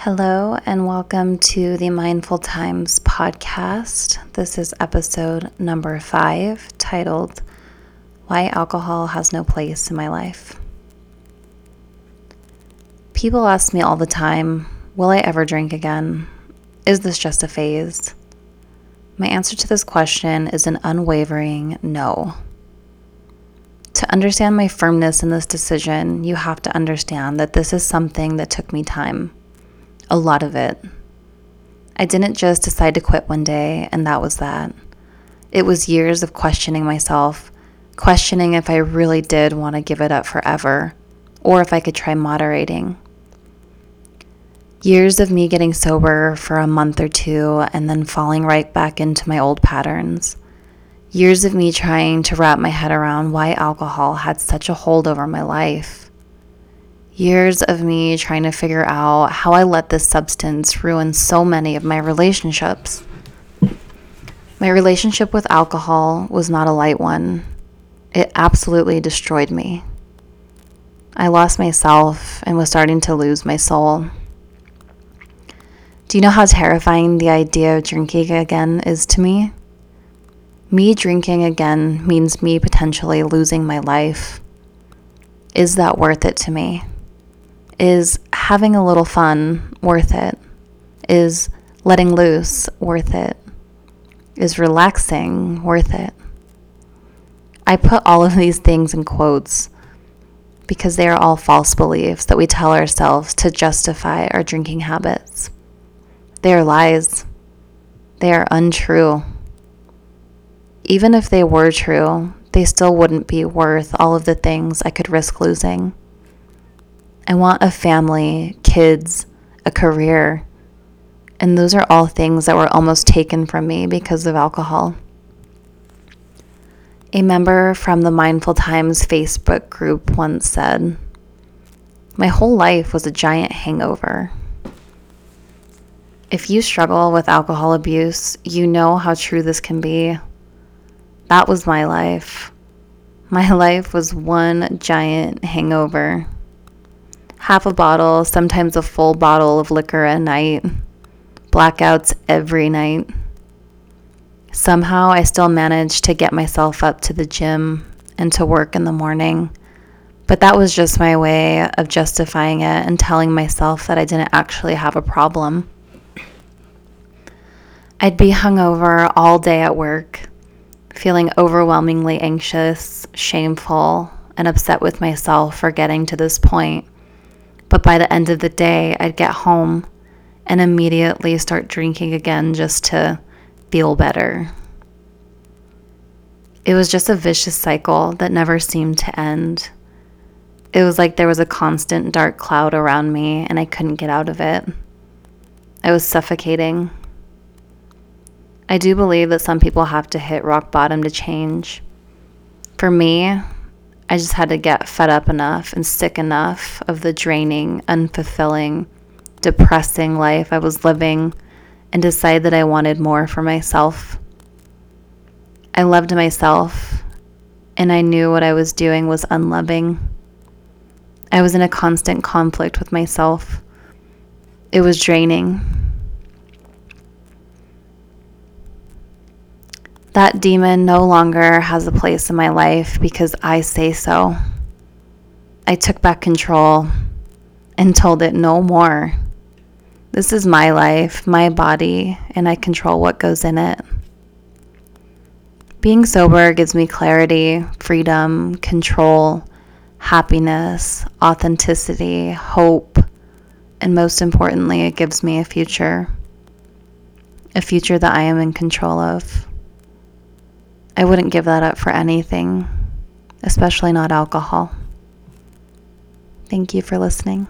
Hello, and welcome to the Mindful Times podcast. This is episode number five, titled Why Alcohol Has No Place in My Life. People ask me all the time, Will I ever drink again? Is this just a phase? My answer to this question is an unwavering no. To understand my firmness in this decision, you have to understand that this is something that took me time a lot of it. I didn't just decide to quit one day, and that was that. It was years of questioning myself, questioning if I really did want to give it up forever, or if I could try moderating. Years of me getting sober for a month or two and then falling right back into my old patterns. Years of me trying to wrap my head around why alcohol had such a hold over my life years of me trying to figure out how I let this substance ruin so many of my relationships. My relationship with alcohol was not a light one. It absolutely destroyed me. I lost myself and was starting to lose my soul. Do you know how terrifying the idea of drinking again is to me? Me drinking again means me potentially losing my life. Is that worth it to me? Is having a little fun worth it? Is letting loose worth it? Is relaxing worth it? I put all of these things in quotes because they are all false beliefs that we tell ourselves to justify our drinking habits. They are lies. They are untrue. Even if they were true, they still wouldn't be worth all of the things I could risk losing. I want a family, kids, a career. And those are all things that were almost taken from me because of alcohol. A member from the Mindful Times Facebook group once said, My whole life was a giant hangover. If you struggle with alcohol abuse, you know how true this can be. That was my life. My life was one giant hangover half a bottle, sometimes a full bottle of liquor a night, blackouts every night. Somehow I still managed to get myself up to the gym and to work in the morning. But that was just my way of justifying it and telling myself that I didn't actually have a problem. I'd be hungover all day at work, feeling overwhelmingly anxious, shameful, and upset with myself for getting to this point. But by the end of the day, I'd get home and immediately start drinking again just to feel better. It was just a vicious cycle that never seemed to end. It was like there was a constant dark cloud around me and I couldn't get out of it. I was suffocating. I do believe that some people have to hit rock bottom to change. For me, I just had to get fed up enough and sick enough of the draining, unfulfilling, depressing life I was living and decide that I wanted more for myself. I loved myself and I knew what I was doing was unloving. I was in a constant conflict with myself. It was draining. That demon no longer has a place in my life because I say so. I took back control and told it no more. This is my life, my body, and I control what goes in it. Being sober gives me clarity, freedom, control, happiness, authenticity, hope, and most importantly, it gives me a future. A future that I am in control of. I wouldn't give that up for anything, especially not alcohol. Thank you for listening.